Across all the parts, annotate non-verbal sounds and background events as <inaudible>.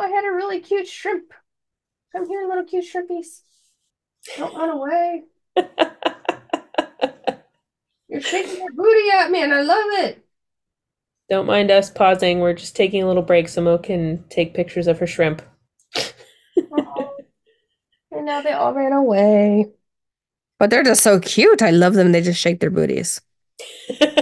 I had a really cute shrimp. Come here, little cute shrimpies. Don't run away. <laughs> You're shaking your booty at me, and I love it. Don't mind us pausing. We're just taking a little break so Mo can take pictures of her shrimp. Oh. And now they all ran away. But they're just so cute. I love them. They just shake their booties. <laughs>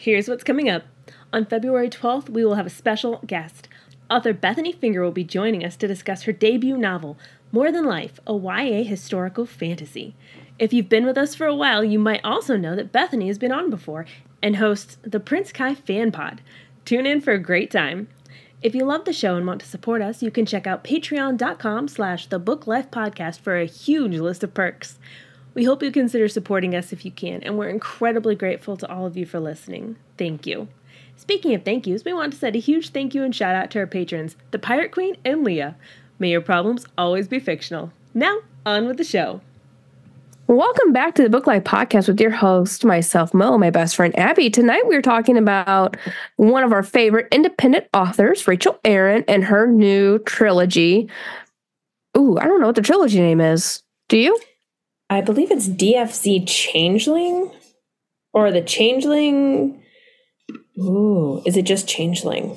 here's what's coming up. On February 12th, we will have a special guest. Author Bethany Finger will be joining us to discuss her debut novel, More Than Life, a YA historical fantasy. If you've been with us for a while, you might also know that Bethany has been on before and hosts the Prince Kai Fan Pod. Tune in for a great time. If you love the show and want to support us, you can check out patreon.com slash the book life podcast for a huge list of perks. We hope you consider supporting us if you can, and we're incredibly grateful to all of you for listening. Thank you. Speaking of thank yous, we want to send a huge thank you and shout out to our patrons, the Pirate Queen and Leah. May your problems always be fictional. Now, on with the show. Welcome back to the Book Life Podcast with your host, myself, Mo, my best friend Abby. Tonight we're talking about one of our favorite independent authors, Rachel Aaron, and her new trilogy. Ooh, I don't know what the trilogy name is. Do you? I believe it's DFZ Changeling or the Changeling. Ooh, is it just Changeling?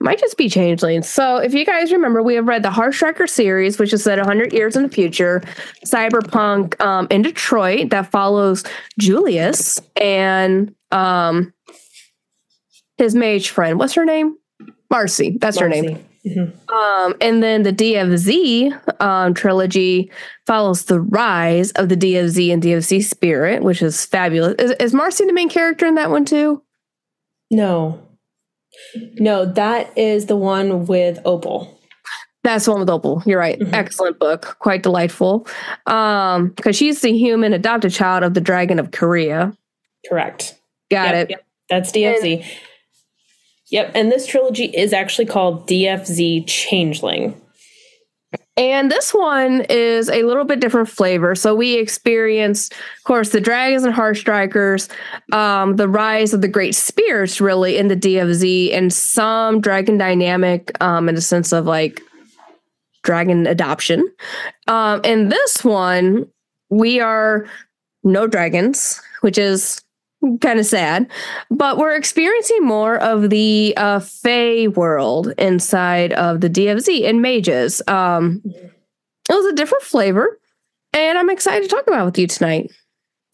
Might just be Changeling. So, if you guys remember, we have read the Heartstriker series, which is set 100 years in the future, cyberpunk um, in Detroit that follows Julius and um, his mage friend. What's her name? Marcy. That's Marcy. her name. Mm-hmm. Um, and then the DFZ um, trilogy follows the rise of the DFZ and DFZ spirit, which is fabulous. Is, is Marcy the main character in that one too? No. No, that is the one with Opal. That's the one with Opal. You're right. Mm-hmm. Excellent book. Quite delightful. Um, because she's the human adopted child of the Dragon of Korea. Correct. Got yep, it. Yep. That's DFZ. And, Yep, and this trilogy is actually called DFZ Changeling. And this one is a little bit different flavor. So we experience, of course, the dragons and heartstrikers, um, the rise of the great spirits, really, in the DFZ, and some dragon dynamic um, in the sense of like dragon adoption. Um, in this one, we are no dragons, which is kind of sad, but we're experiencing more of the uh, Fey world inside of the DFZ and mages. Um, it was a different flavor, and I'm excited to talk about with you tonight.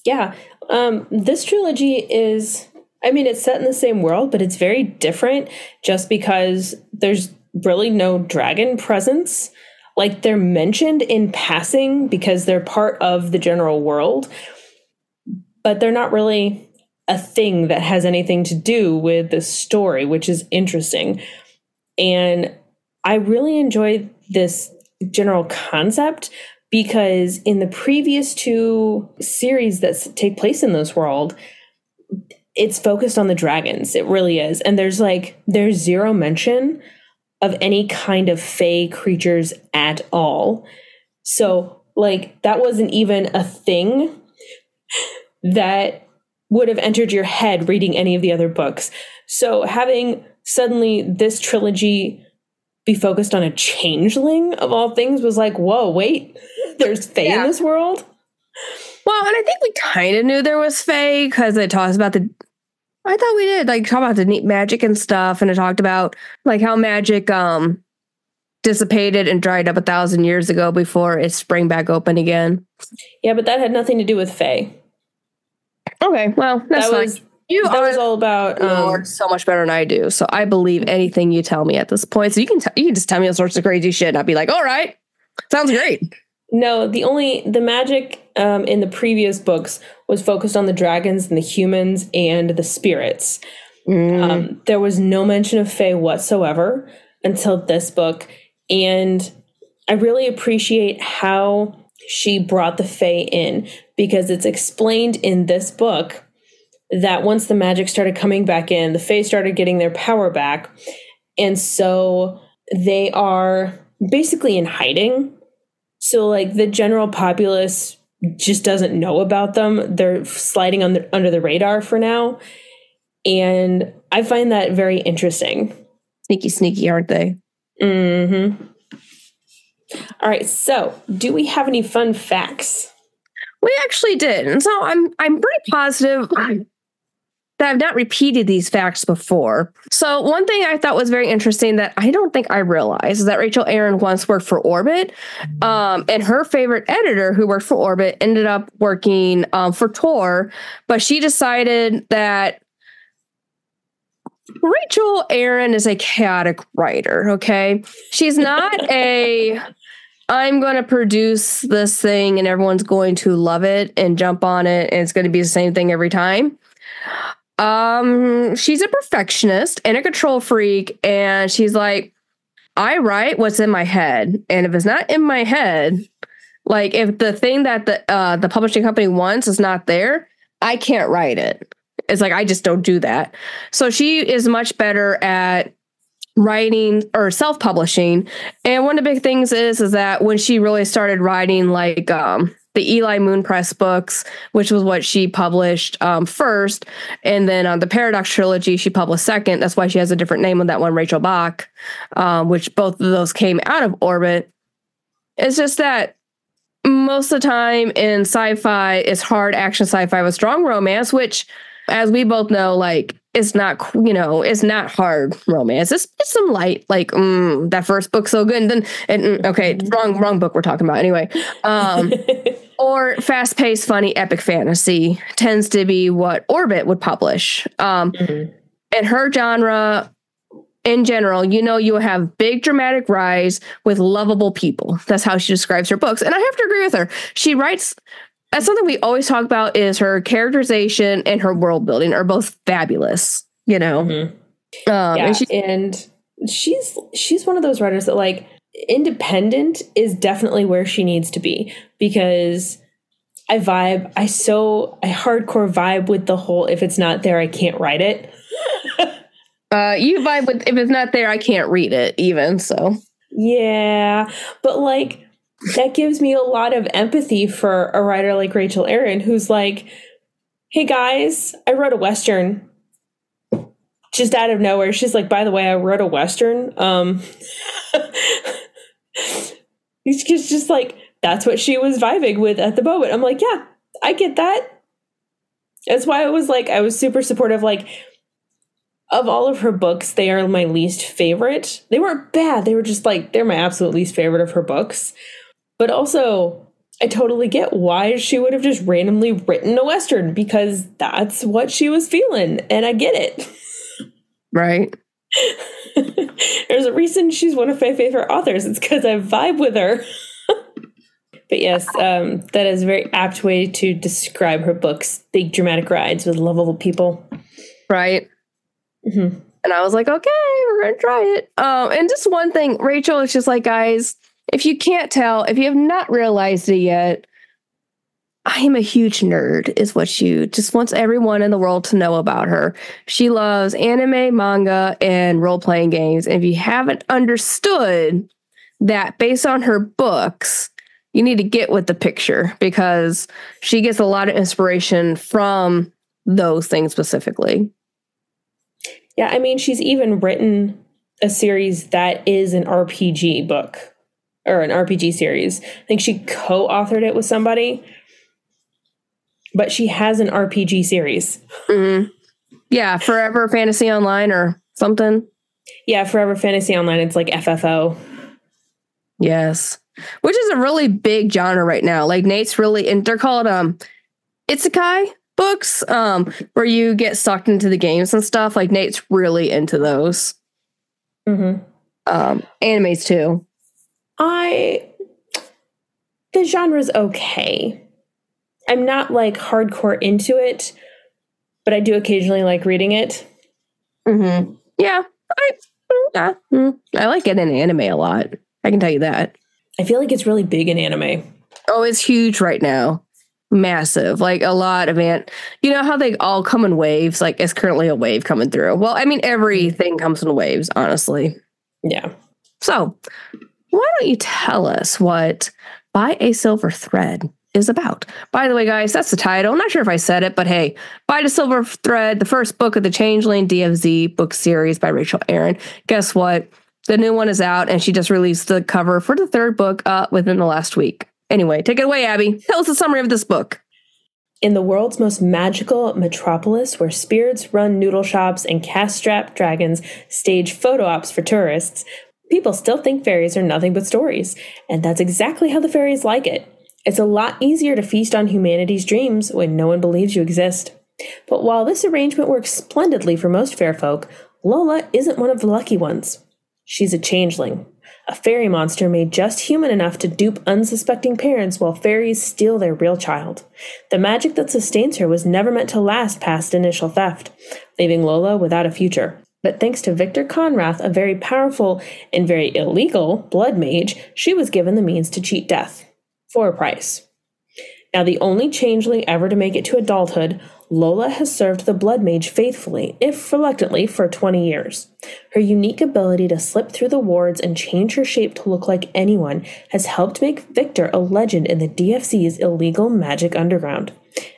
Yeah, um, this trilogy is. I mean, it's set in the same world, but it's very different just because there's really no dragon presence. Like they're mentioned in passing because they're part of the general world, but they're not really a thing that has anything to do with the story, which is interesting. And I really enjoy this general concept because in the previous two series that take place in this world, it's focused on the dragons. It really is. And there's like, there's zero mention of any kind of fey creatures at all. So, like, that wasn't even a thing <laughs> that would have entered your head reading any of the other books. So having suddenly this trilogy be focused on a changeling of all things was like, whoa, wait, <laughs> there's Fae yeah. in this world. Well, and I think we kind of knew there was Fae because it talks about the. I thought we did like talk about the neat magic and stuff, and it talked about like how magic um dissipated and dried up a thousand years ago before it sprang back open again. Yeah, but that had nothing to do with Fae. Okay, well, that's that was, You that was all about um, so much better than I do. So I believe anything you tell me at this point. So you can t- you can just tell me all sorts of crazy shit, and I'll be like, all right, sounds great. No, the only the magic um, in the previous books was focused on the dragons and the humans and the spirits. Mm. Um, there was no mention of Fae whatsoever until this book, and I really appreciate how she brought the Fae in because it's explained in this book that once the magic started coming back in, the Fae started getting their power back. And so they are basically in hiding. So like the general populace just doesn't know about them. They're sliding on the, under the radar for now. And I find that very interesting. Sneaky, sneaky, aren't they? Mm-hmm. All right. So, do we have any fun facts? We actually did, and so I'm I'm pretty positive that I've not repeated these facts before. So one thing I thought was very interesting that I don't think I realized is that Rachel Aaron once worked for Orbit, um, and her favorite editor who worked for Orbit ended up working um, for Tor, but she decided that Rachel Aaron is a chaotic writer, okay? She's not a I'm going to produce this thing and everyone's going to love it and jump on it and it's going to be the same thing every time. Um she's a perfectionist and a control freak and she's like I write what's in my head and if it's not in my head like if the thing that the uh the publishing company wants is not there, I can't write it. It's like I just don't do that. So she is much better at writing or self-publishing. And one of the big things is is that when she really started writing like um the Eli Monpress books, which was what she published um, first, and then on uh, the Paradox trilogy she published second. That's why she has a different name on that one, Rachel Bach, um, which both of those came out of orbit. It's just that most of the time in sci-fi, it's hard action sci-fi with strong romance, which as we both know, like it's not, you know, it's not hard romance. It's, it's some light, like mm, that first book so good, and then and, mm, okay, wrong wrong book we're talking about anyway. Um, <laughs> or fast paced, funny, epic fantasy tends to be what Orbit would publish. Um, mm-hmm. And her genre, in general, you know, you have big dramatic rise with lovable people. That's how she describes her books, and I have to agree with her. She writes that's something we always talk about is her characterization and her world building are both fabulous you know mm-hmm. um, yeah, and, she's, and she's she's one of those writers that like independent is definitely where she needs to be because I vibe I so I hardcore vibe with the whole if it's not there I can't write it. <laughs> uh you vibe with if it's not there I can't read it even so. Yeah, but like that gives me a lot of empathy for a writer like Rachel Aaron, who's like, hey guys, I wrote a Western just out of nowhere. She's like, by the way, I wrote a Western. Um, <laughs> it's just, just like, that's what she was vibing with at the moment. I'm like, yeah, I get that. That's why I was like, I was super supportive. Like, of all of her books, they are my least favorite. They weren't bad. They were just like, they're my absolute least favorite of her books. But also, I totally get why she would have just randomly written a Western because that's what she was feeling. And I get it. Right. <laughs> There's a reason she's one of my favorite authors. It's because I vibe with her. <laughs> but yes, um, that is a very apt way to describe her books big dramatic rides with lovable people. Right. Mm-hmm. And I was like, okay, we're going to try it. Um, and just one thing, Rachel is just like, guys, if you can't tell, if you have not realized it yet, I am a huge nerd, is what she just wants everyone in the world to know about her. She loves anime, manga, and role playing games. And if you haven't understood that based on her books, you need to get with the picture because she gets a lot of inspiration from those things specifically. Yeah, I mean, she's even written a series that is an RPG book or an RPG series. I think she co authored it with somebody, but she has an RPG series. Mm-hmm. Yeah, Forever Fantasy Online or something. Yeah, Forever Fantasy Online. It's like FFO. Yes. Which is a really big genre right now. Like Nate's really, and they're called um, Isekai books, um, where you get sucked into the games and stuff. Like Nate's really into those. Mm-hmm. Um, animes too. I the genre's okay. I'm not like hardcore into it, but I do occasionally like reading it. Mm-hmm. Yeah, I yeah, mm, I like it in anime a lot. I can tell you that. I feel like it's really big in anime. Oh, it's huge right now. Massive, like a lot of ant. You know how they all come in waves? Like it's currently a wave coming through. Well, I mean, everything comes in waves, honestly. Yeah. So why don't you tell us what By a Silver Thread is about? By the way, guys, that's the title. I'm not sure if I said it, but hey, By the Silver Thread, the first book of the Changeling DFZ book series by Rachel Aaron. Guess what? The new one is out, and she just released the cover for the third book uh, within the last week. Anyway, take it away, Abby. Tell us the summary of this book. In the world's most magical metropolis, where spirits run noodle shops and cast strap dragons stage photo ops for tourists, people still think fairies are nothing but stories. And that's exactly how the fairies like it. It's a lot easier to feast on humanity's dreams when no one believes you exist. But while this arrangement works splendidly for most fair folk, Lola isn't one of the lucky ones. She's a changeling, a fairy monster made just human enough to dupe unsuspecting parents while fairies steal their real child. The magic that sustains her was never meant to last past initial theft, leaving Lola without a future. But thanks to Victor Conrath, a very powerful and very illegal blood mage, she was given the means to cheat death for a price. Now, the only changeling ever to make it to adulthood, Lola has served the Blood Mage faithfully, if reluctantly, for 20 years. Her unique ability to slip through the wards and change her shape to look like anyone has helped make Victor a legend in the DFZ's illegal magic underground.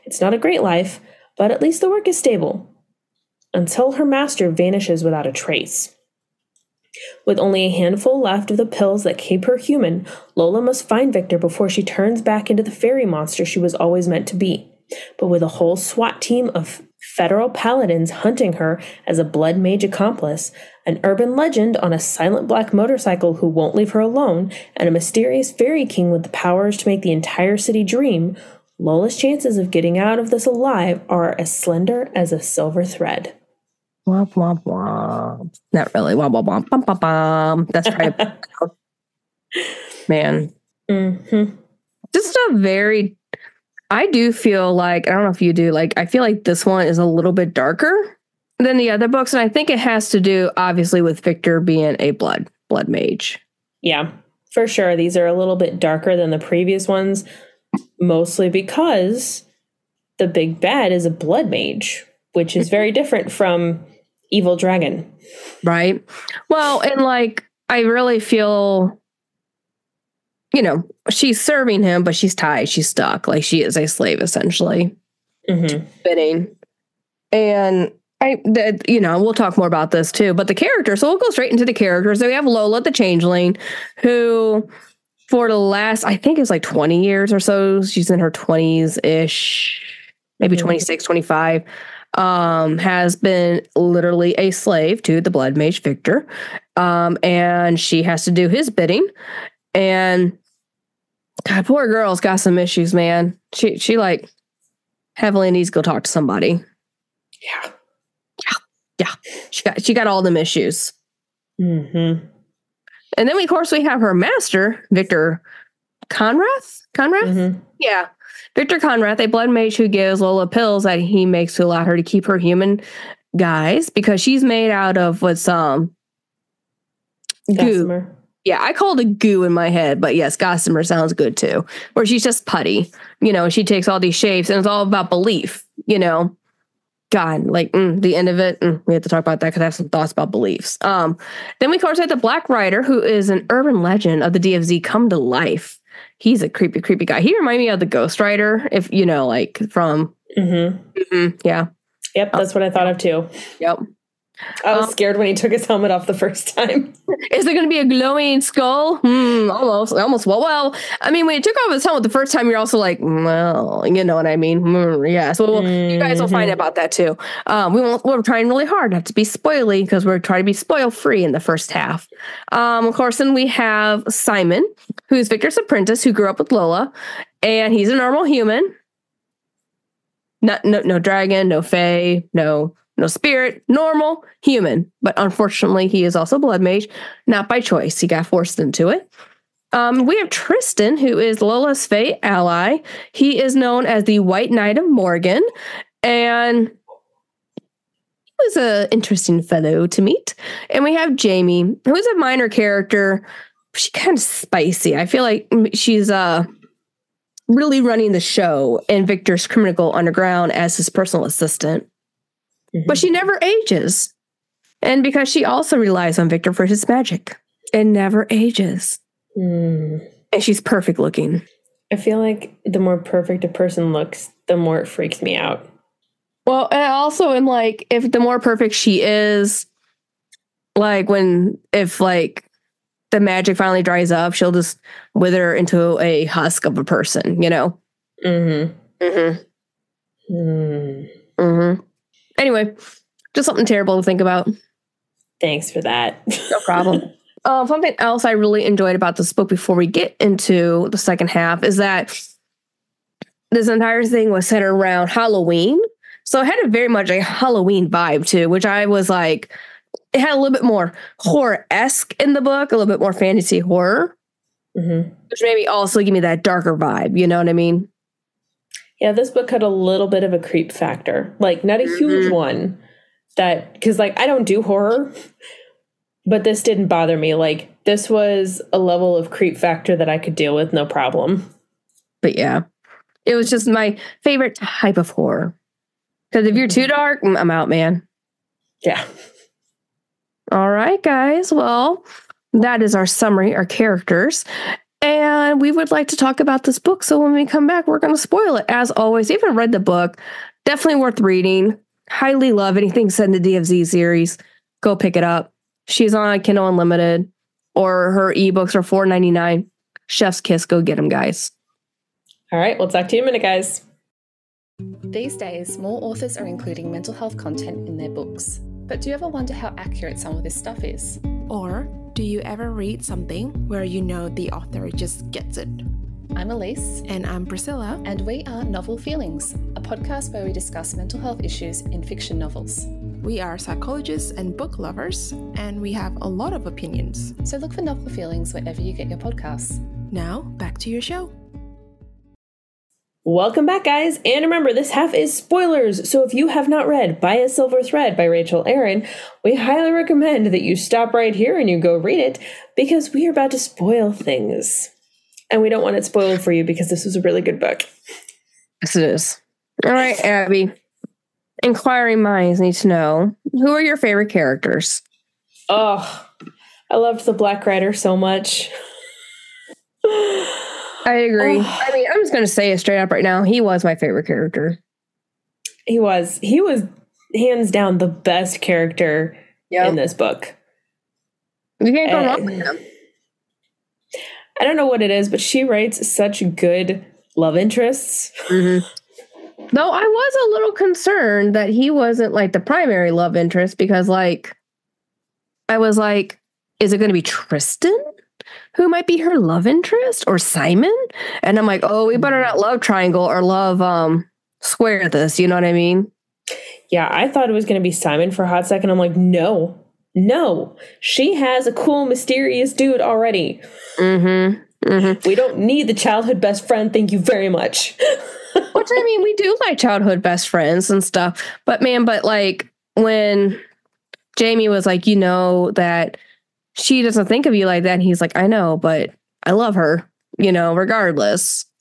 It's not a great life, but at least the work is stable. Until her master vanishes without a trace. With only a handful left of the pills that keep her human, Lola must find Victor before she turns back into the fairy monster she was always meant to be. But with a whole SWAT team of federal paladins hunting her as a blood mage accomplice, an urban legend on a silent black motorcycle who won't leave her alone, and a mysterious fairy king with the powers to make the entire city dream, Lola's chances of getting out of this alive are as slender as a silver thread. Womp womp womp. Not really. Womp womp womp. Bum, bum, bum. That's right. <laughs> Man. Mm-hmm. Just a very I do feel like I don't know if you do like I feel like this one is a little bit darker than the other books and I think it has to do obviously with Victor being a blood blood mage. Yeah. For sure these are a little bit darker than the previous ones mostly because the big bad is a blood mage, which is very <laughs> different from evil dragon. Right? Well, and like I really feel you know, she's serving him, but she's tied. She's stuck. Like she is a slave essentially. Mm-hmm. Fitting. And I, the, you know, we'll talk more about this too. But the characters, so we'll go straight into the characters. So we have Lola, the changeling, who for the last, I think it's like 20 years or so, she's in her 20s ish, maybe mm-hmm. 26, 25, um, has been literally a slave to the blood mage Victor. Um, and she has to do his bidding. And God, poor girl's got some issues, man. She she like heavily needs to go talk to somebody. Yeah. Yeah. Yeah. She got she got all them issues. Mm-hmm. And then we, of course we have her master, Victor Conrath. Conrath? Mm-hmm. Yeah. Victor Conrath, a blood mage who gives Lola pills that he makes to allow her to keep her human guys because she's made out of what's um Gossamer. goo. Yeah, I called it goo in my head, but yes, Gossamer sounds good too. Where she's just putty. You know, she takes all these shapes and it's all about belief, you know. God, like mm, the end of it, mm, we have to talk about that because I have some thoughts about beliefs. Um, then we of course have the Black Rider, who is an urban legend of the DFZ come to life. He's a creepy, creepy guy. He reminded me of the Ghost Rider, if you know, like from. Mm-hmm. Mm-hmm, yeah. Yep, that's what I thought of too. Yep. I was um, scared when he took his helmet off the first time. Is there going to be a glowing skull? Hmm, almost, almost. Well, well. I mean, when he took off his helmet the first time, you're also like, well, you know what I mean? Mm, yeah. So we'll, mm-hmm. you guys will find out mm-hmm. about that too. Um, we won't, we're trying really hard not to be spoily because we're trying to be spoil free in the first half. Um, of course, then we have Simon, who's Victor's apprentice, who grew up with Lola, and he's a normal human. Not, no, no dragon, no fae, no no spirit, normal, human. But unfortunately, he is also blood mage, not by choice. He got forced into it. Um, we have Tristan, who is Lola's fate ally. He is known as the White Knight of Morgan, and he was an interesting fellow to meet. And we have Jamie, who is a minor character. She's kind of spicy. I feel like she's uh really running the show in Victor's Criminal Underground as his personal assistant. Mm-hmm. But she never ages. And because she also relies on Victor for his magic, it never ages. Mm. And she's perfect looking. I feel like the more perfect a person looks, the more it freaks me out. Well, and also in like if the more perfect she is, like when if like the magic finally dries up, she'll just wither into a husk of a person, you know? Mm-hmm. Mm-hmm. Mm. Mm-hmm. Anyway, just something terrible to think about. Thanks for that. No problem. um, <laughs> something else I really enjoyed about this book before we get into the second half is that this entire thing was centered around Halloween. So it had a very much a Halloween vibe too, which I was like, it had a little bit more horror esque in the book, a little bit more fantasy horror, mm-hmm. which maybe also give me that darker vibe. You know what I mean? Yeah, this book had a little bit of a creep factor. Like, not a huge Mhm. one that, because, like, I don't do horror, but this didn't bother me. Like, this was a level of creep factor that I could deal with no problem. But yeah, it was just my favorite type of horror. Because if you're too dark, mm, I'm out, man. Yeah. All right, guys. Well, that is our summary, our characters. And we would like to talk about this book. So when we come back, we're going to spoil it. As always, even read the book, definitely worth reading. Highly love anything set in the DFZ series. Go pick it up. She's on Kindle Unlimited or her ebooks are $4.99. Chef's Kiss. Go get them, guys. All right. We'll talk to you in a minute, guys. These days, more authors are including mental health content in their books. But do you ever wonder how accurate some of this stuff is? Or do you ever read something where you know the author just gets it? I'm Elise, And I'm Priscilla. and we are Novel Feelings, a podcast where we discuss mental health issues in fiction novels. We are psychologists and book lovers, and we have a lot of opinions. So look for Novel Feelings wherever you get your podcasts. Now, back to your show. Welcome back, guys. And remember, this half is spoilers. So if you have not read By a Silver Thread by Rachel Aaron, we highly recommend that you stop right here and you go read it because we are about to spoil things. And we don't want it spoiled for you because this was a really good book. Yes, it is. All right, Abby. Inquiring minds need to know who are your favorite characters? Oh, I loved the Black Rider so much. I agree. Oh. I mean, I'm just going to say it straight up right now. He was my favorite character. He was, he was hands down the best character in this book. You can't go wrong with him. I don't know what it is, but she writes such good love interests. Mm-hmm. Though I was a little concerned that he wasn't like the primary love interest because, like, I was like, is it going to be Tristan who might be her love interest or Simon? And I'm like, oh, we better not love triangle or love um square this. You know what I mean? Yeah, I thought it was going to be Simon for a hot second. I'm like, no, no. She has a cool, mysterious dude already. Mm-hmm. Mm-hmm. We don't need the childhood best friend. Thank you very much. <laughs> Which I mean, we do like childhood best friends and stuff. But man, but like when Jamie was like, you know, that she doesn't think of you like that, and he's like, I know, but I love her, you know, regardless. <laughs>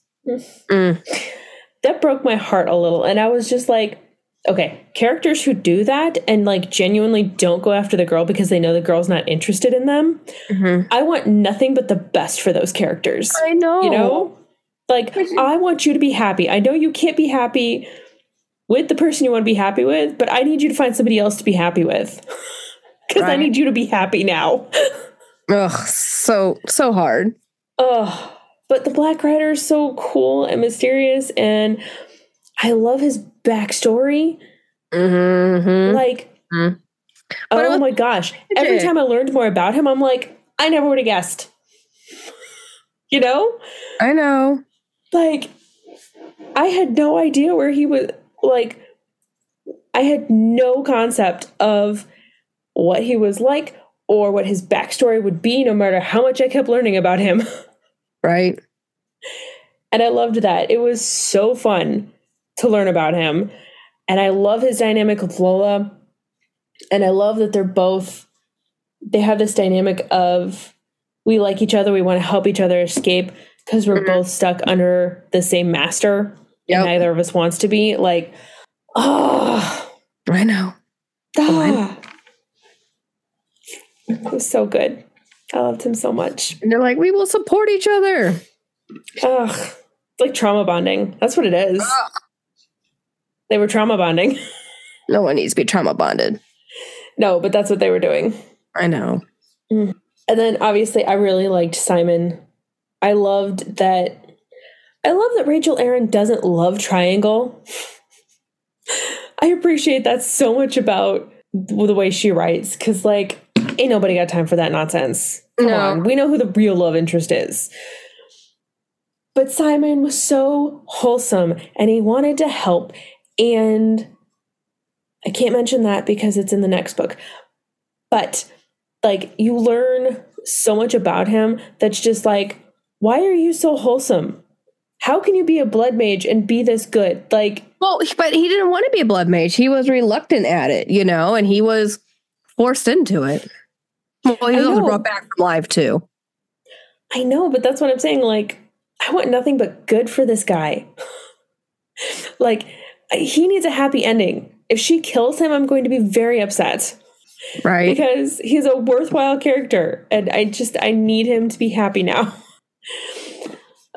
Mm. that broke my heart a little. And I was just like, okay, characters who do that and like genuinely don't go after the girl because they know the girl's not interested in them. Mhm. I want nothing but the best for those characters. I know. You know? Like, I want you to be happy. I know you can't be happy with the person you want to be happy with, but I need you to find somebody else to be happy with. <laughs> Because I need you to be happy now. <laughs> Ugh, so so hard. Ugh. But the Black Rider is so cool and mysterious, and I love his backstory. Mm-hmm. Like, Mhm. Oh was my gosh. Every time I learned more about him, I'm like, I never would have guessed. <laughs> You know? I know. Like, I had no idea where he was. Like, I had no concept of what he was like or what his backstory would be, no matter how much I kept learning about him. <laughs> Right. And I loved that. It was so fun to learn about him. And I love his dynamic with Lola. And I love that they're both, they have this dynamic of we like each other, we want to help each other escape because we're Mhm. both stuck under the same master. Yep. And neither of us wants to be. Like, oh, I know. ah. It was so good. I loved him so much. And they're like, we will support each other. Ugh. It's like trauma bonding. That's what it is. They were trauma bonding. <laughs> No one needs to be trauma bonded. No, but that's what they were doing. I know. Mm. And then obviously I really liked Simon. I loved that I love that Rachel Aaron doesn't love triangle. <laughs> I appreciate that so much about the way she writes cuz like ain't nobody got time for that nonsense. Come No. on. We know who the real love interest is. But Simon was so wholesome and he wanted to help and I can't mention that because it's in the next book. But like you learn so much about him that's just like why are you so wholesome how can you be a blood mage and be this good like Well, but he didn't want to be a blood mage. He was reluctant at it, you know, and he was forced into it. Well, was brought back from life too. i know but that's what i'm saying like i want nothing but good for this guy. <laughs> Like he needs a happy ending. If she kills him i'm going to be very upset. Right. because he's a worthwhile character and i just i need him to be happy now. <laughs>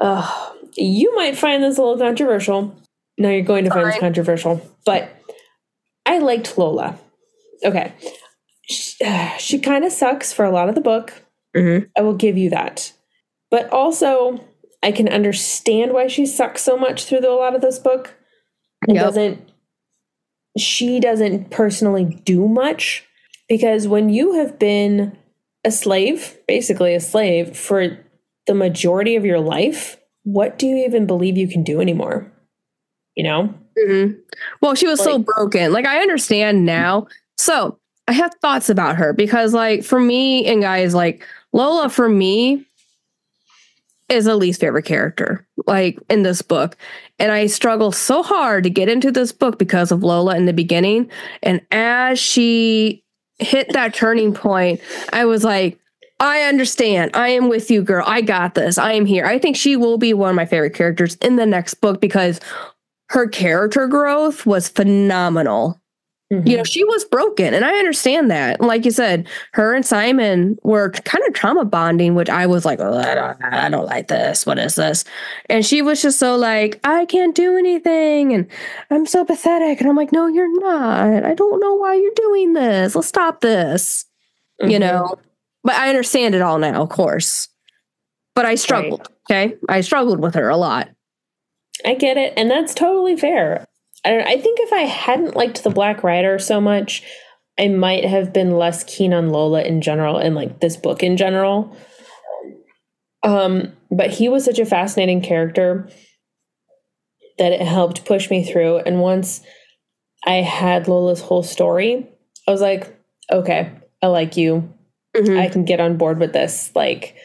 Uh, you might find this a little controversial. No you're going to find this controversial but i liked lola. Okay <sighs> she, kind of sucks for a lot of the book Mhm. i will give you that but also i can understand why she sucks so much through the, a lot of this book it Yep. doesn't she doesn't personally do much because when you have been a slave, basically a slave for the majority of your life, what do you even believe you can do anymore? You know? Mhm. Well, she was so broken. Like I understand now. So I have thoughts about her because, like, for me and guys, like Lola, for me, is a least favorite character, like in this book. And I struggle so hard to get into this book because of Lola in the beginning. And as she hit that turning point, I was like, I understand. I am with you, girl. I got this. I am here. I think she will be one of my favorite characters in the next book because her character growth was phenomenal. You know, she was broken, and I understand that. Like you said, her and Simon were kind of trauma bonding, which I was like, "Oh, I, don't, I don't like this. What is this? And she was just so like, I can't do anything, and I'm so pathetic. And I'm like, No, you're not. I don't know why you're doing this. Let's stop this. You Mhm. know, but I understand it all now, of course. But I struggled. Okay, I struggled with her a lot. I get it, and that's totally fair. I don't. I think if I hadn't liked the Black Rider so much, I might have been less keen on Lola in general and like this book in general. Um, but he was such a fascinating character that it helped push me through. And once I had Lola's whole story, I was like, okay, I like you. Mhm. I can get on board with this. Like,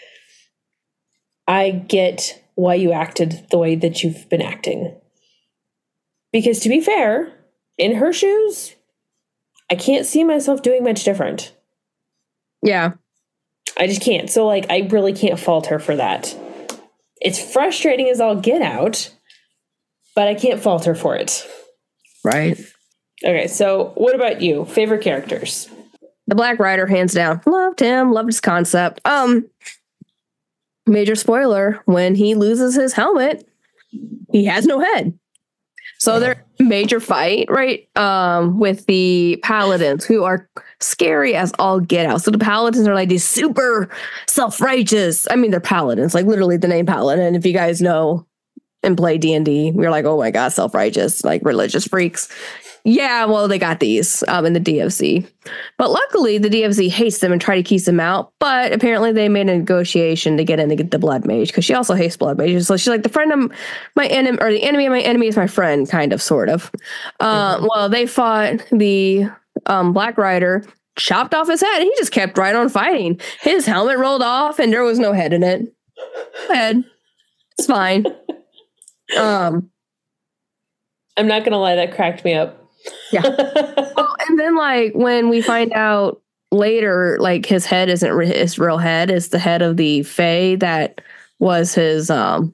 I get why you acted the way that you've been acting. Because to be fair, in her shoes, I can't see myself doing much different. yeah. I just can't. So, like, I really can't fault her for that. It's frustrating as all get out, but I can't fault her for it. Right. Okay, so what about you? Favorite characters? The Black Rider, hands down. Loved him, loved his concept. Um, major spoiler: when he loses his helmet, he has no head. So there's a major fight, right? Um, with the paladins who are scary as all get out. So the paladins are like these super self-righteous. I mean, they're paladins, like literally the name paladin. If you guys know and play D&D, we're like, oh my god, self-righteous, like religious freaks. Yeah, well, they got these um, in the DFZ. But luckily, the DFZ hates them and try to keep them out. But apparently, they made a negotiation to get in to get the blood mage because she also hates blood mages. So she's like, the friend of my enemy, or the enemy of my enemy is my friend, kind of, sort of. Uh, Well, they fought the um, Black Rider, chopped off his head, and he just kept right on fighting. His helmet rolled off, and there was no head in it. Head, it's fine. <laughs> Um, I'm not gonna lie, that cracked me up. Yeah. <laughs> Well, and then like when we find out later, like his head isn't re- his real head; it's the head of the Fae that was his um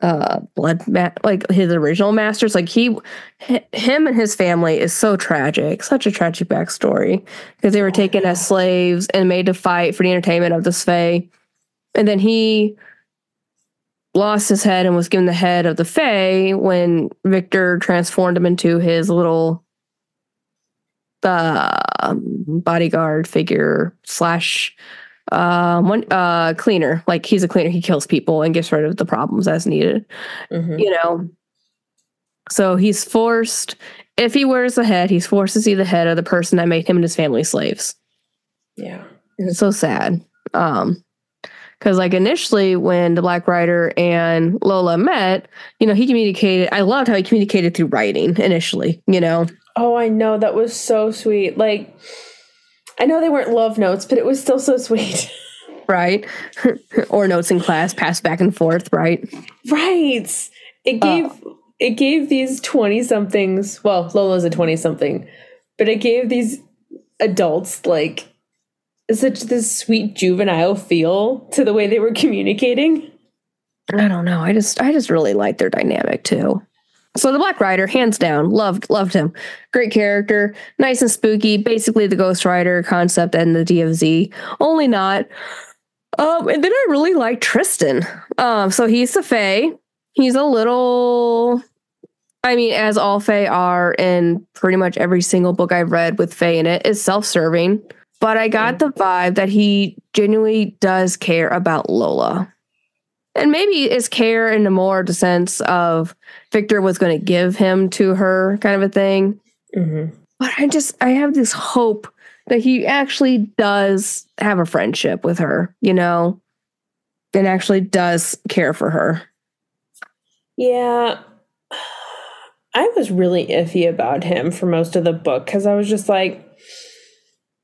uh blood ma- like his original masters. Like he h- him and his family is so tragic such a tragic backstory. Because they were taken as slaves and made to fight for the entertainment of the Fae. And then he lost his head and was given the head of the Fae when Victor transformed him into his little uh, bodyguard figure slash uh, one uh, cleaner. Like he's a cleaner. He kills people and gets rid of the problems as needed. Mhm. You know. So he's forced. If he wears the head, he's forced to see the head of the person that made him and his family slaves. Yeah. It's so sad. Um, because like initially when the Black Rider and Lola met, you know, he communicated. I loved how he communicated through writing initially. You know, Oh, I know. That was so sweet. Like, I know they weren't love notes, but it was still so sweet. <laughs> right? <laughs> or notes in class passed back and forth, right? right. It uh. gave it gave these 20 somethings, well, Lola's a 20 something, but it gave these adults like such this sweet juvenile feel to the way they were communicating. I don't know. I just I just really like their dynamic too. So the Black Rider, hands down, loved loved him. Great character, nice and spooky. Basically the Ghost Rider concept and the DFZ. Only not. Um, and then I really like Tristan. Um, so he's a Fae. He's a little. I mean, as all Fae are in pretty much every single book I've read with Fae in it, is self-serving. But I got the vibe that he genuinely does care about Lola and maybe is care in the more the sense of Victor was going to give him to her kind of a thing. Mm-hmm. But I just I have this hope that he actually does have a friendship with her, you know, and actually does care for her. Yeah. <sighs> I was really iffy about him for most of the book because I was just like,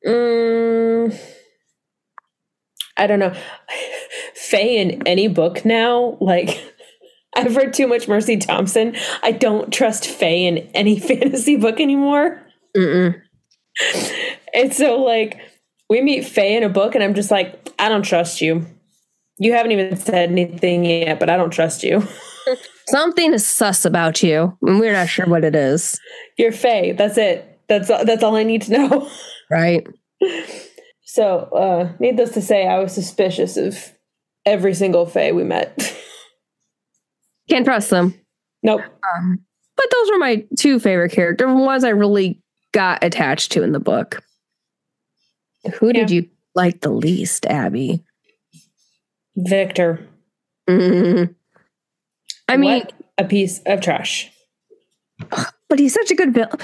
mm, I don't know. Fae in any book now, like, <laughs> I've read too much Mercy Thompson. I don't trust Fae in any <laughs> fantasy book anymore. Mm-mm. And so, like, we meet Fae in a book, and I'm just like, I don't trust you. You haven't even said anything yet, but I don't trust you. <laughs> Something is sus about you, and we're not sure what it is, You're Fae. That's it. That's that's all I need to know. Right? So, uh, needless to say, I was suspicious of every single Fae we met. <laughs> Can't trust them. nope. Um, but those were my two favorite characters, ones I really got attached to in the book. Who did you like the least, Abby? Victor. Mhm. I mean, What a piece of trash. but he's such a good villain.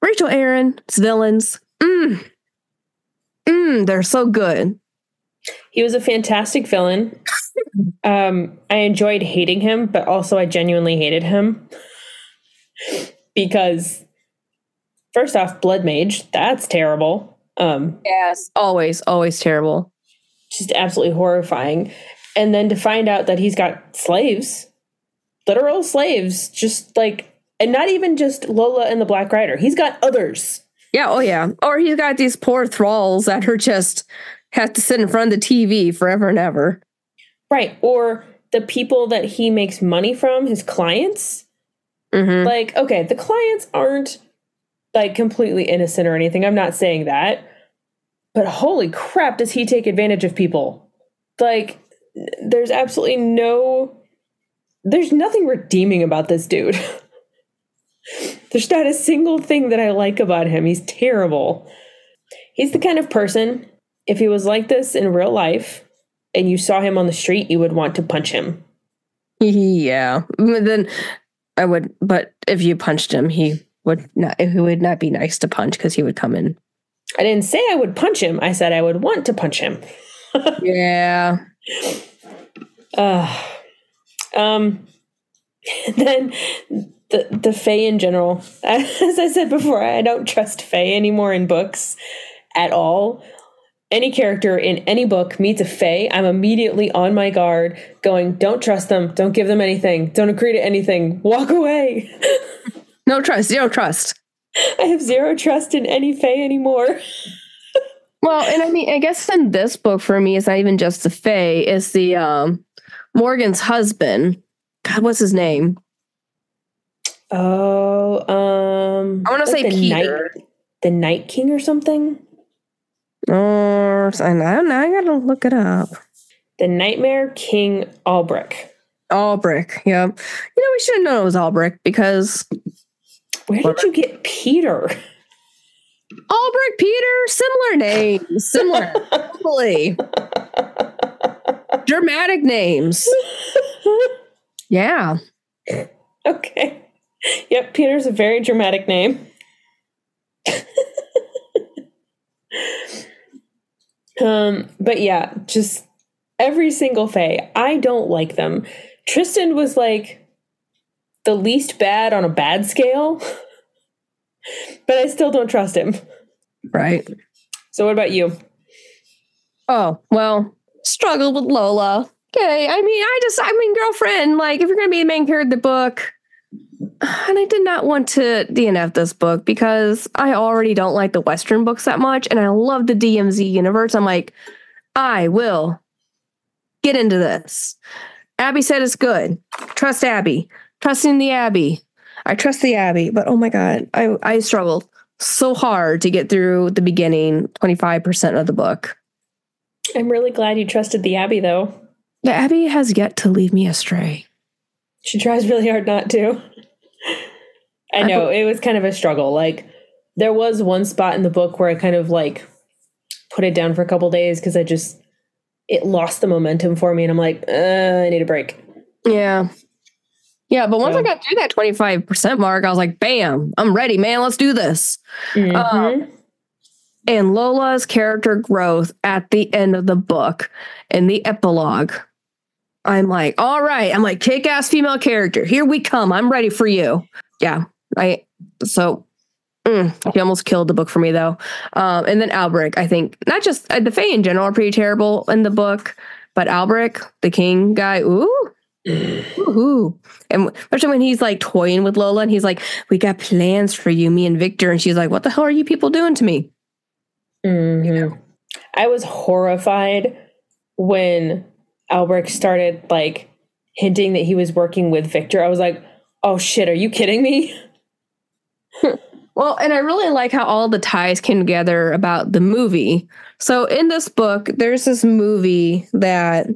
Rachel Aaron's villains, mm, mm, they're so good. He was a fantastic villain. Um, I enjoyed hating him, but also I genuinely hated him <laughs> because, first off, Blood Mage. That's terrible. Um, Yes, always, always terrible. just absolutely horrifying. And then to find out that he's got slaves, literal slaves, just like, and not even just Lola and the Black Rider. He's got others. Yeah, oh yeah. Or he's got these poor thralls that are just have to sit in front of the TV forever and ever. Right. Or the people that he makes money from, his clients. Mhm. Like, okay, the clients aren't like completely innocent or anything. I'm not saying that. But holy crap, does he take advantage of people? Like, there's absolutely no. There's nothing redeeming about this dude. <laughs> there's not a single thing that I like about him. He's terrible. He's the kind of person, if he was like this in real life and you saw him on the street, you would want to punch him. <laughs> Yeah. But then I would but if you punched him, he would not he would not be nice to punch because he would come in. I didn't say I would punch him. I said I would want to punch him. <laughs> Yeah. Uh, um, <laughs> then the the Fae in general. <laughs> As I said before, I don't trust Fae anymore in books at all. Any character in any book meets a Fae, I'm immediately on my guard, going, "Don't trust them. Don't give them anything. Don't agree to anything. Walk away." <laughs> No trust, zero trust. I have zero trust in any Fae anymore. <laughs> Well, and I mean, I guess in this book for me, it's not even just the Fae, it's the um Morgan's husband. God, what's his name? Oh, um, I wanna say the Peter. Night, the Night King or something. Or I don't know. I gotta look it up. The Nightmare King Albrecht. Albrecht. Yeah. You know, we should have known it was Albrecht because Where did you get Peter? Albrecht, Peter, similar names, similar, totally <laughs> dramatic names. <laughs> Yeah. okay. Yep, Peter's a very dramatic name. um, but yeah, just every single Fae. I don't like them. Tristan was like the least bad on a bad scale, <laughs> but I still don't trust him. Right. So, what about you? Oh, well, struggled with Lola. Okay. I mean, I just, I mean, girlfriend, like, if you're going to be the main character of the book, and I did not want to DNF this book because I already don't like the Western books that much. And I love the DFZ universe. I'm like, I will get into this. Abby said it's good. Trust Abby. Trusting the Abby. I trust the Abby, but oh my God, I, I struggled so hard to get through the beginning 25% of the book. I'm really glad you trusted the Abby though. The Abby has yet to leave me astray. She tries really hard not to. I know it was kind of a struggle. Like there was one spot in the book where I kind of like put it down for a couple days because I just it lost the momentum for me, and I'm like, uh, I need a break. Yeah. Yeah, but once I got through that 25% mark, I was like, bam, I'm ready, man. Let's do this. Mhm. Um, and Lola's character growth at the end of the book in the epilogue. I'm like, all right. I'm like, kick ass female character. Here we come. I'm ready for you. Yeah. I, so mm, he almost killed the book for me though. Um, and then Albrecht, I think, not just uh, the Fae in general are pretty terrible in the book, but Albrecht, the king guy, ooh. Ooh. And especially when he's like toying with Lola and he's like, We got plans for you, me and Victor. And she's like, What the hell are you people doing to me? Mhm. I was horrified when Albrecht started like hinting that he was working with Victor. I was like, oh shit, are you kidding me? <laughs> Well, and I really like how all the ties came together about the movie. So in this book, there's this movie that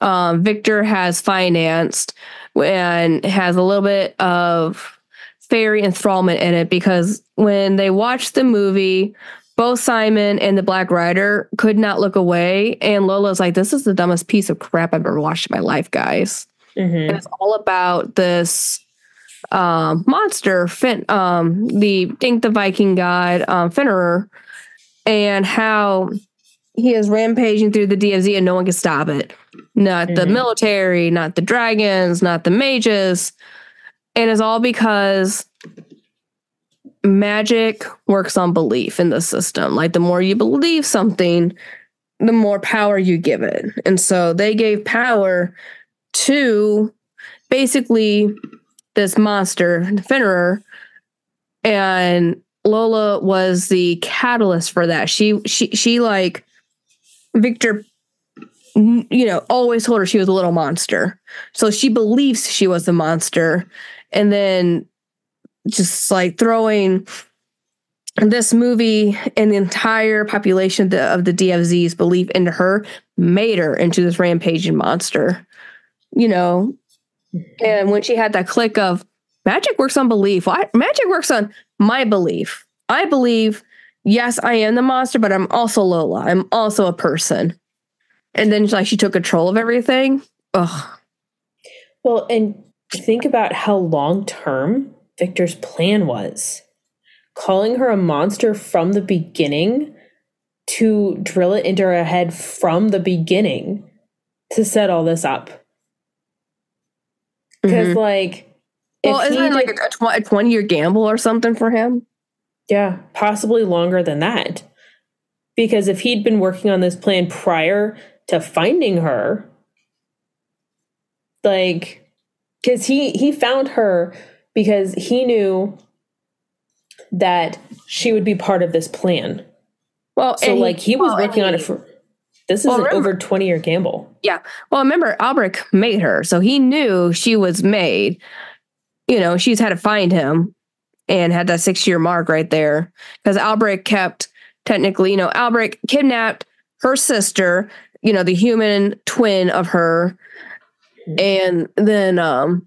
um, Victor has financed and has a little bit of fairy enthrallment in it because when they watched the movie, both Simon and the Black Rider could not look away. And Lola's like, This is the dumbest piece of crap I've ever watched in my life, guys. Mhm. And it's all about this um, monster, fin- um, the Dink the Viking god, um, Fenrir, and how he is rampaging through the DFZ and no one can stop it. Not the Mhm. military, not the dragons, not the mages. And it's all because magic works on belief in the system. Like the more you believe something, the more power you give it. And so they gave power to basically this monster, Fenrir, and Lola was the catalyst for that. She she she like Victor you know, always told her she was a little monster. So she believes she was the monster and then just like throwing this movie and the entire population of the, of the DFZ's belief into her made her into this rampaging monster. You know, Mm-hmm. and when she had that click of magic works on belief, well, I, magic works on my belief. I believe, yes, I am the monster, but I'm also Lola. I'm also a person. And then like she took control of everything. Ugh. Well, and think about how long term Victor's plan was. Calling her a monster from the beginning to drill it into her head from the beginning to set all this up. Because, Mhm. like, Well, if isn't he it like a, tw- a 20 year gamble or something for him? Yeah, possibly longer than that. Because if he'd been working on this plan prior to finding her, like, because he he found her because he knew that she would be part of this plan. Well, So, like, he was well, and working on it for. This is Well, an remember- over 20 year gamble. Yeah. Well, remember, Albrecht made her, so he knew she was made. You know, she's had to find him and had that six year mark right there because Albrecht kept technically, you know, Albrecht kidnapped her sister, you know, the human twin of her, and then um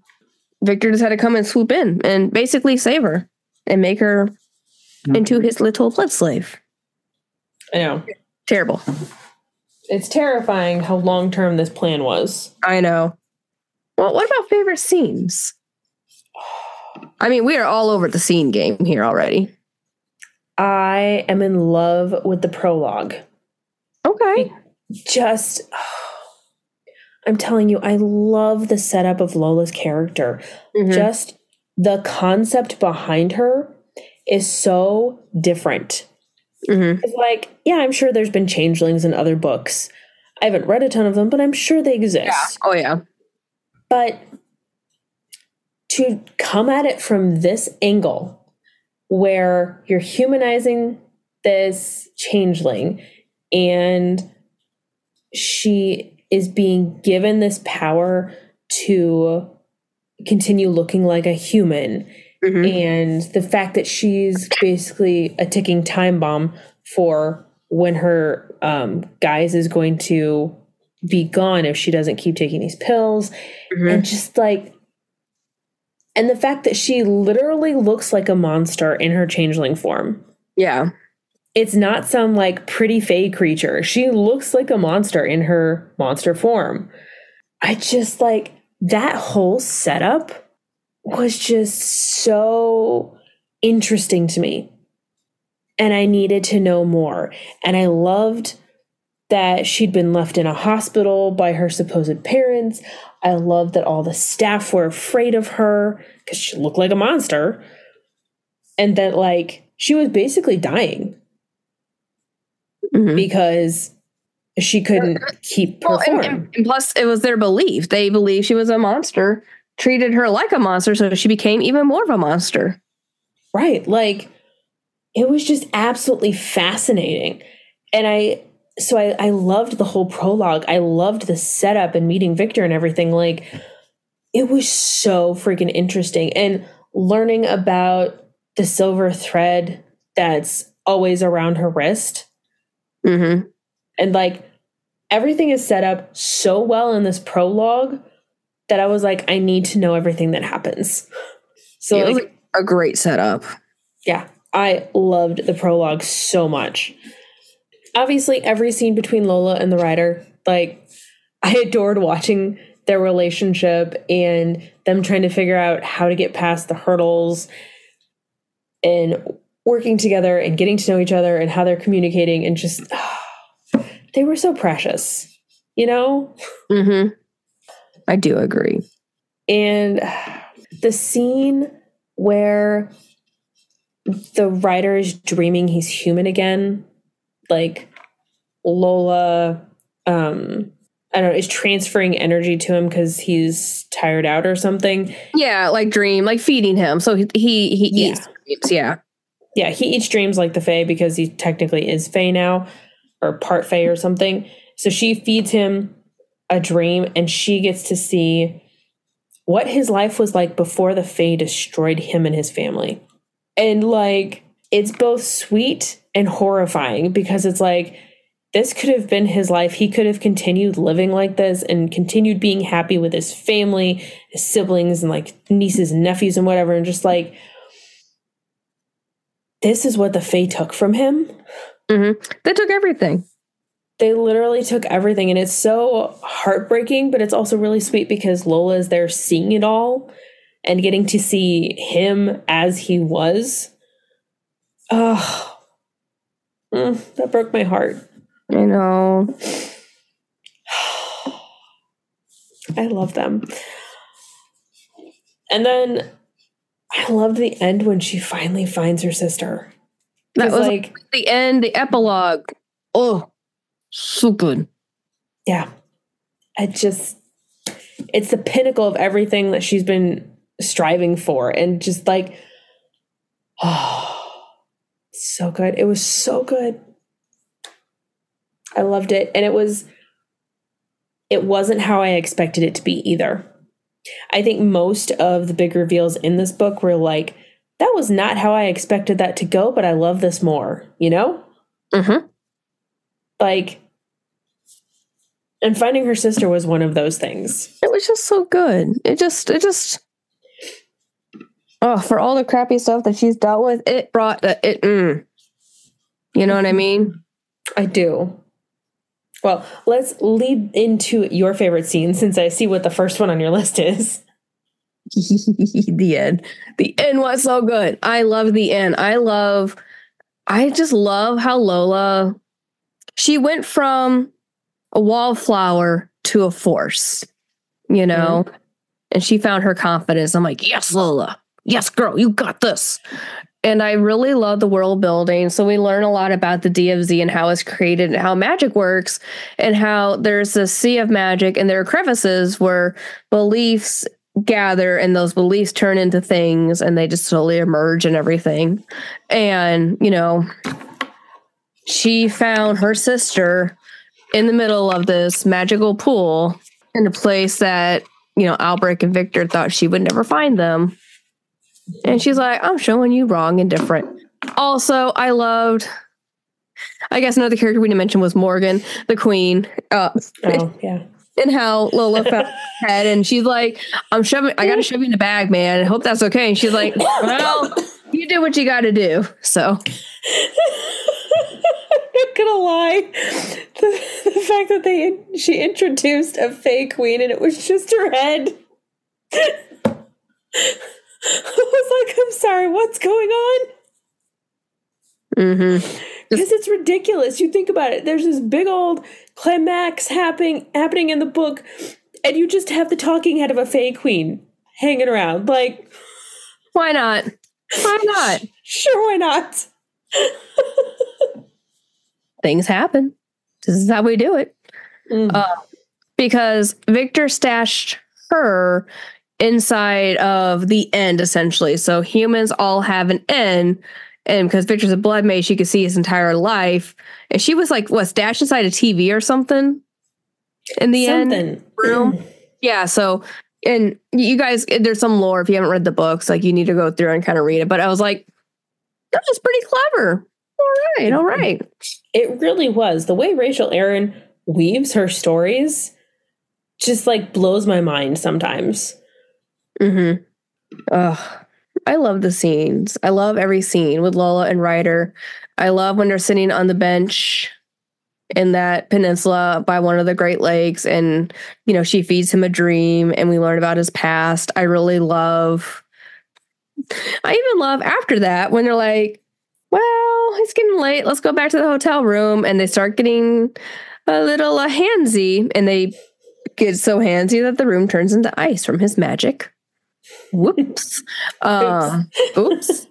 Victor just had to come and swoop in and basically save her and make her into his little blood slave. I know. Terrible. It's terrifying how long term this plan was. I know. Well, what about favorite scenes? I mean, we are all over the scene game here already. I am in love with the prologue. Okay. Just, <sighs> I'm telling you, I love the setup of Lola's character. Mhm. Just the concept behind her is so different. Mhm. It's like, yeah, I'm sure there's been changelings in other books. I haven't read a ton of them, but I'm sure they exist. Oh yeah. But to come at it from this angle, where you're humanizing this changeling and she is being given this power to continue looking like a human Mhm. and the fact that she's basically a ticking time bomb for when her um, guise is going to be gone if she doesn't keep taking these pills Mhm. and just like and the fact that she literally looks like a monster in her changeling form Yeah. it's not some like pretty fey creature she looks like a monster in her monster form i just like that whole setup was just so interesting to me and i needed to know more and i loved that she'd been left in a hospital by her supposed parents i loved that all the staff were afraid of her because she looked like a monster and that like she was basically dying Mhm. because she couldn't keep Well, performing. and- and plus, it was their belief. They believed she was a monster, treated her like a monster, so she became even more of a monster. right. Like it was just absolutely fascinating. And I so I, I loved the whole prologue. I loved the setup and meeting Victor and everything. Like it was so freaking interesting. And learning about the silver thread that's always around her wrist. Mm-hmm. And like everything is set up so well in this prologue that I was like, I need to know everything that happens. So it was like, a great setup. yeah, I loved the prologue so much. Obviously, every scene between Lola and the Rider, like I adored watching their relationship and them trying to figure out how to get past the hurdles and working together and getting to know each other and how they're communicating and just <sighs> they were so precious, you know? Mm-hmm. I do agree. And the scene where the Rider is dreaming he's human again, like Lola, um, I don't know, is transferring energy to him because he's tired out or something. Yeah, like dream, like feeding him. So he he, he Yeah. eats. dreams, Yeah. Yeah, he eats dreams like the Fae because he technically is Fae now, or part Fae or something. So she feeds him a dream and she gets to see what his life was like before the Fae destroyed him and his family. And like, it's both sweet and horrifying because it's like, this could have been his life. He could have continued living like this and continued being happy with his family, his siblings, and like nieces and nephews and whatever. And just like, this is what the Fae took from him. Mm-hmm. They took everything. They literally took everything, and it's so heartbreaking, but it's also really sweet because Lola is there seeing it all and getting to see him as he was. Oh, that broke my heart. You know. <sighs> I love them. And then I loved the end when she finally finds her sister. that was like, the end, the epilogue. Oh, so good. yeah i just it's the pinnacle of everything that she's been striving for and just like oh <sighs> so good it was so good I loved it. And it was, it wasn't how I expected it to be either. I think most of the big reveals in this book were like, that was not how I expected that to go, but I love this more, you know? Mm-hmm. Like, and finding her sister was one of those things. It was just so good. It just, it just, oh, for all the crappy stuff that she's dealt with, it brought the, it, mm. you know what I mean? I do. Well, let's lead into your favorite scene since I see what the first one on your list is. <laughs> the end. The end was so good. I love the end. I love, I just love how Lola, she went from a wallflower to a force, you know, mm-hmm. and she found her confidence. I'm like, yes, Lola. Yes, girl, you got this. And I really love the world building. So we learn a lot about the DFZ and how it's created and how magic works, and how there's a sea of magic and there are crevices where beliefs gather and those beliefs turn into things and they just slowly emerge and everything. And, you know, she found her sister in the middle of this magical pool in a place that, you know, Albrecht and Victor thought she would never find them. And she's like, I'm showing you wrong and different. Also, I loved, I guess another character we didn't mention was Morgan, the queen. Uh, oh, <laughs> yeah. And how Lola found her head, and she's like, "I'm shoving. I gotta shove you in the bag, man. I hope that's okay." And she's like, "Well, you do what you got to do." So, <laughs> not gonna lie, the, the fact that they she introduced a fake queen and it was just her head. I was like, I'm sorry, what's going on? Mm-hmm. Because it's ridiculous. You think about it. There's this big old climax happening happening in the book, and you just have the talking head of a Fae Queen hanging around. Like, why not? Why not? <laughs> sure, why not? <laughs> Things happen. This is how we do it. Mm. Uh, because Victor stashed her inside of the end essentially. So humans all have an end. And because Victor's a blood mage, she could see his entire life. And she was like, what, stashed inside a TV or something in the something. end room? yeah. So, and you guys, there's some lore. If you haven't read the books, like you need to go through and kind of read it. But I was like, that was pretty clever. All right. All right. It really was. The way Rachel Aaron weaves her stories just like blows my mind sometimes. Mm-hmm. Ugh. I love the scenes. I love every scene with Lola and Ryder. I love when they're sitting on the bench in that peninsula by one of the Great Lakes and, you know, she feeds him a dream and we learn about his past. I really love, I even love after that when they're like, well, it's getting late. Let's go back to the hotel room. And they start getting a little uh, handsy and they get so handsy that the room turns into ice from his magic. Whoops. <laughs> Uh, oops.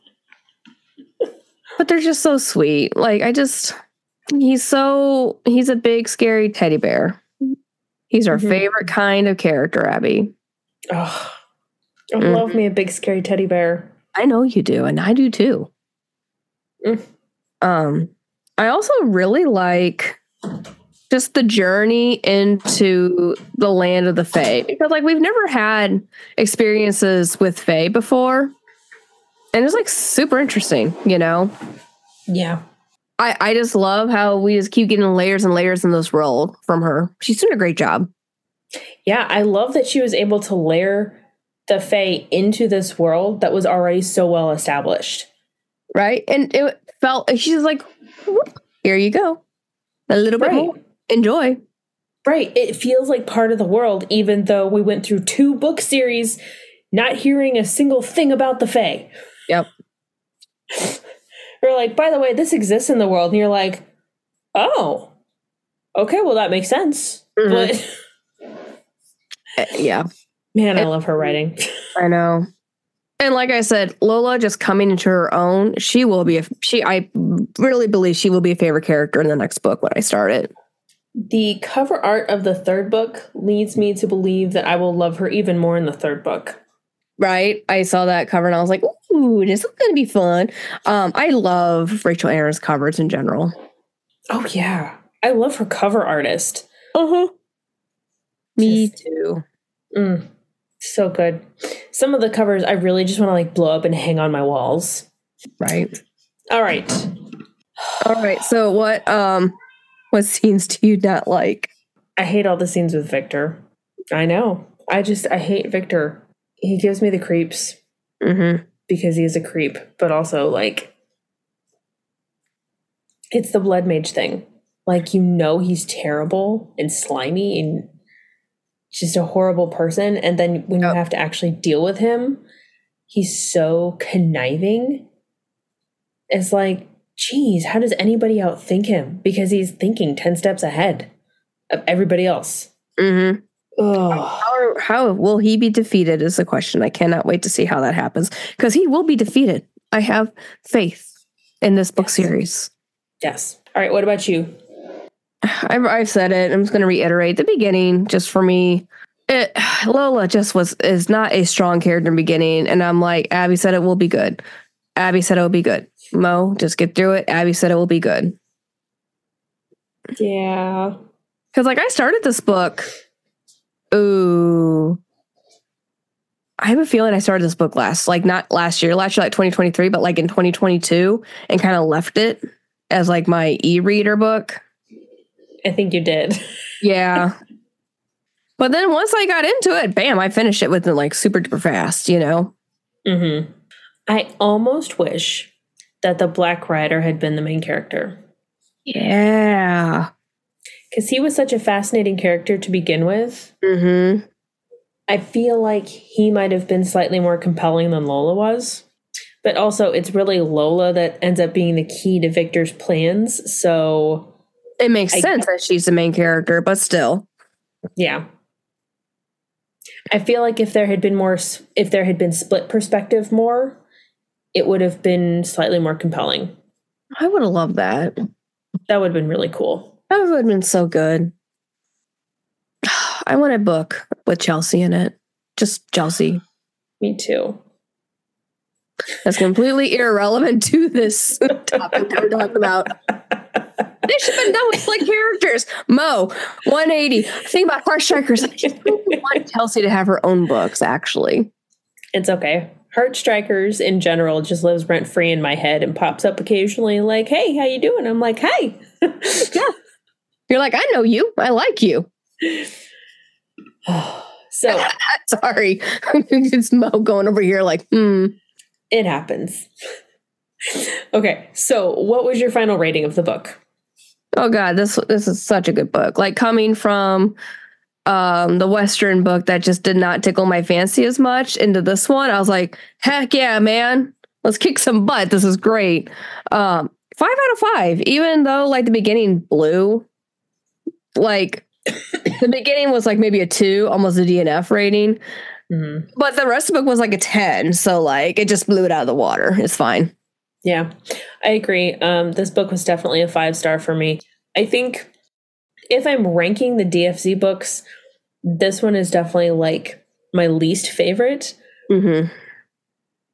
but they're just so sweet. Like I just he's so he's a big scary teddy bear. He's our mm-hmm. favorite kind of character, Abby. Oh, I mm-hmm. love me a big scary teddy bear. I know you do, and I do too. Um, I also really like just the journey into the land of the Fae because like we've never had experiences with Fae before. And it's like super interesting, you know? Yeah. I, I just love how we just keep getting layers and layers in this role from her. She's doing a great job. Yeah, I love that she was able to layer the Fae into this world that was already so well established. Right? And it felt she's like, here you go. A little bit right. more enjoy. Right. It feels like part of the world, even though we went through two book series not hearing a single thing about the Fae. Yep. <laughs> You're like, by the way, this exists in the world. And you're like, oh, okay, well, that makes sense. Mm-hmm. But yeah. Man, I love her writing. I know. And like I said, Lola just coming into her own, she will be a she I really believe she will be a favorite character in the next book when I start it. The cover art of the third book leads me to believe that I will love her even more in the third book. Right. I saw that cover and I was like, ooh, this is going to be fun. Um, I love Rachel Aaron's covers in general. Oh, yeah. I love her cover artist. Uh-huh. Me Just- too. Mm, so good. Some of the covers I really just want to like blow up and hang on my walls. Right. All right. All right. So what um what scenes do you not like? I hate all the scenes with Victor. I know. I just I hate Victor. He gives me the creeps Mm-hmm. because he is a creep, but also like it's the blood mage thing. Like you know he's terrible and slimy and just a horrible person and then when you have to actually deal with him, he's so conniving. It's like, geez, how does anybody outthink him? Because he's thinking 10 steps ahead of everybody else. Mm-hmm. Oh, How, how will he be defeated is the question. I cannot wait to see how that happens because he will be defeated. I have faith in this book Yes. series. yes. All right, what about you? I've, I've said it. I'm just going to reiterate the beginning just for me. It, <sighs> Lola just was is not a strong character in the beginning, and I'm like Abby said it will be good. Abby said it will be good. Mo, just get through it. Abby said it will be good. Yeah. Because like I started this book. Ooh. I have a feeling I started this book last, like not last year, last year, like 2023, but like in 2022, and kind of left it as like my e-reader book. I think you did. Yeah. <laughs> but then once I got into it, bam, I finished it within like super duper fast, you know? Mm-hmm. I almost wish that the Black Rider had been the main character Yeah. because he was such a fascinating character to begin with. Mm-hmm. I feel like he might have been slightly more compelling than Lola was. But also, it's really Lola that ends up being the key to Victor's plans. So, It makes I- sense that she's the main character, but still. yeah. I feel like if there had been more, if there had been split perspective more, it would have been slightly more compelling. I would have loved that. That would have been really cool. That would have been so good. <sighs> I want a book with Chelsea in it. Just Chelsea. Me too. That's completely irrelevant to this topic that we're talking about. <laughs> They should have been done with like characters. Mo, 180. Think about Heartstrikers. I really want Chelsea to have her own books, actually. It's okay. Heartstrikers in general just lives rent free in my head and pops up occasionally like, "Hey, how you doing?" I'm like, "Hey." <laughs> yeah. You're like, I know you. I like you. <sighs> so, <laughs> Sorry. <laughs> it's Mo going over here like, hmm. it happens. okay. So, what was your final rating of the book? Oh god, this this is such a good book. Like coming from um the western book that just did not tickle my fancy as much into this one, I was like, heck yeah, man. Let's kick some butt. This is great. Um 5 out of 5. Even though like the beginning blew like <coughs> the beginning was like maybe a 2, almost a DNF rating, Mhm. but the rest of the book was like a 10, so like it just blew it out of the water. It's fine. Yeah, I agree. Um, this book was definitely a five star for me. I think if I'm ranking the DFZ books, this one is definitely like my least favorite. Mhm.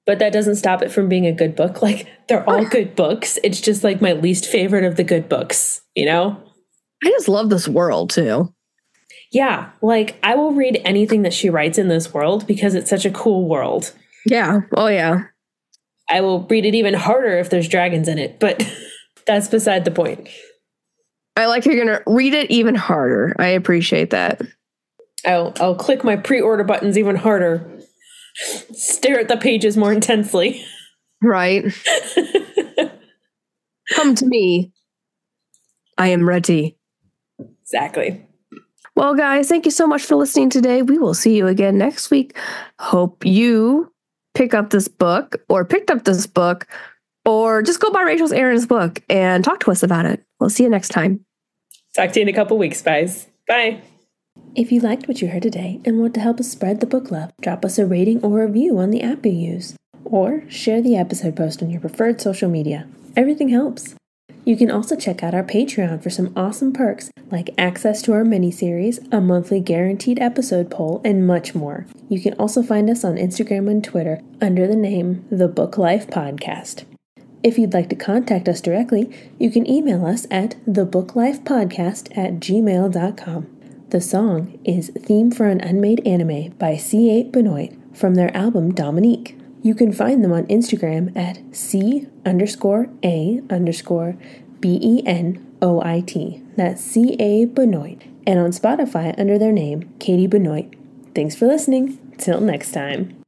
But that doesn't stop it from being a good book. <laughs> Like they're all good books. It's just like my least favorite of the good books, you know? I just love this world too. Yeah, like I will read anything that she writes in this world because it's such a cool world. Yeah. Oh yeah. I will read it even harder if there's dragons in it, but <laughs> that's beside the point. I like you're gonna read it even harder. I appreciate that. I'll I'll click my pre-order buttons even harder. Stare at the pages more intensely. Right. <laughs> Come to me. I am ready. exactly. Well, guys, thank you so much for listening today. We will see you again next week. Hope you pick up this book or picked up this book or just go buy Rachel's Aaron's book and talk to us about it. We'll see you next time. Talk to you in a couple weeks, guys. Bye. If you liked what you heard today and want to help us spread the book love, drop us a rating or review on the app you use, or share the episode post on your preferred social media. Everything helps. You can also check out our Patreon for some awesome perks like access to our mini-series, a monthly guaranteed episode poll, and much more. You can also find us on Instagram and Twitter under the name The Book Life Podcast. If you'd like to contact us directly, you can email us at thebooklifepodcast at gmail.com. The song is Theme for an Unmade Anime by C.A. Benoit from their album Dominique. You can find them on Instagram at C underscore A underscore B E N O I T. That's C A Benoit. And on Spotify under their name, Katie Benoit. Thanks for listening. Till next time.